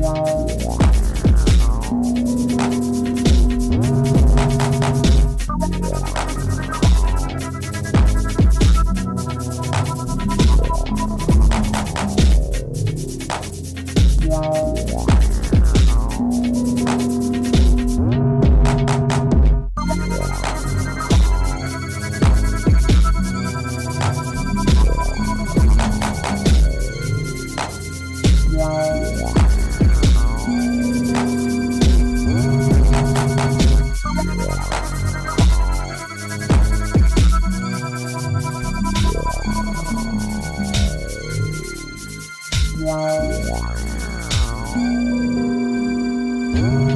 Wow. Ooh.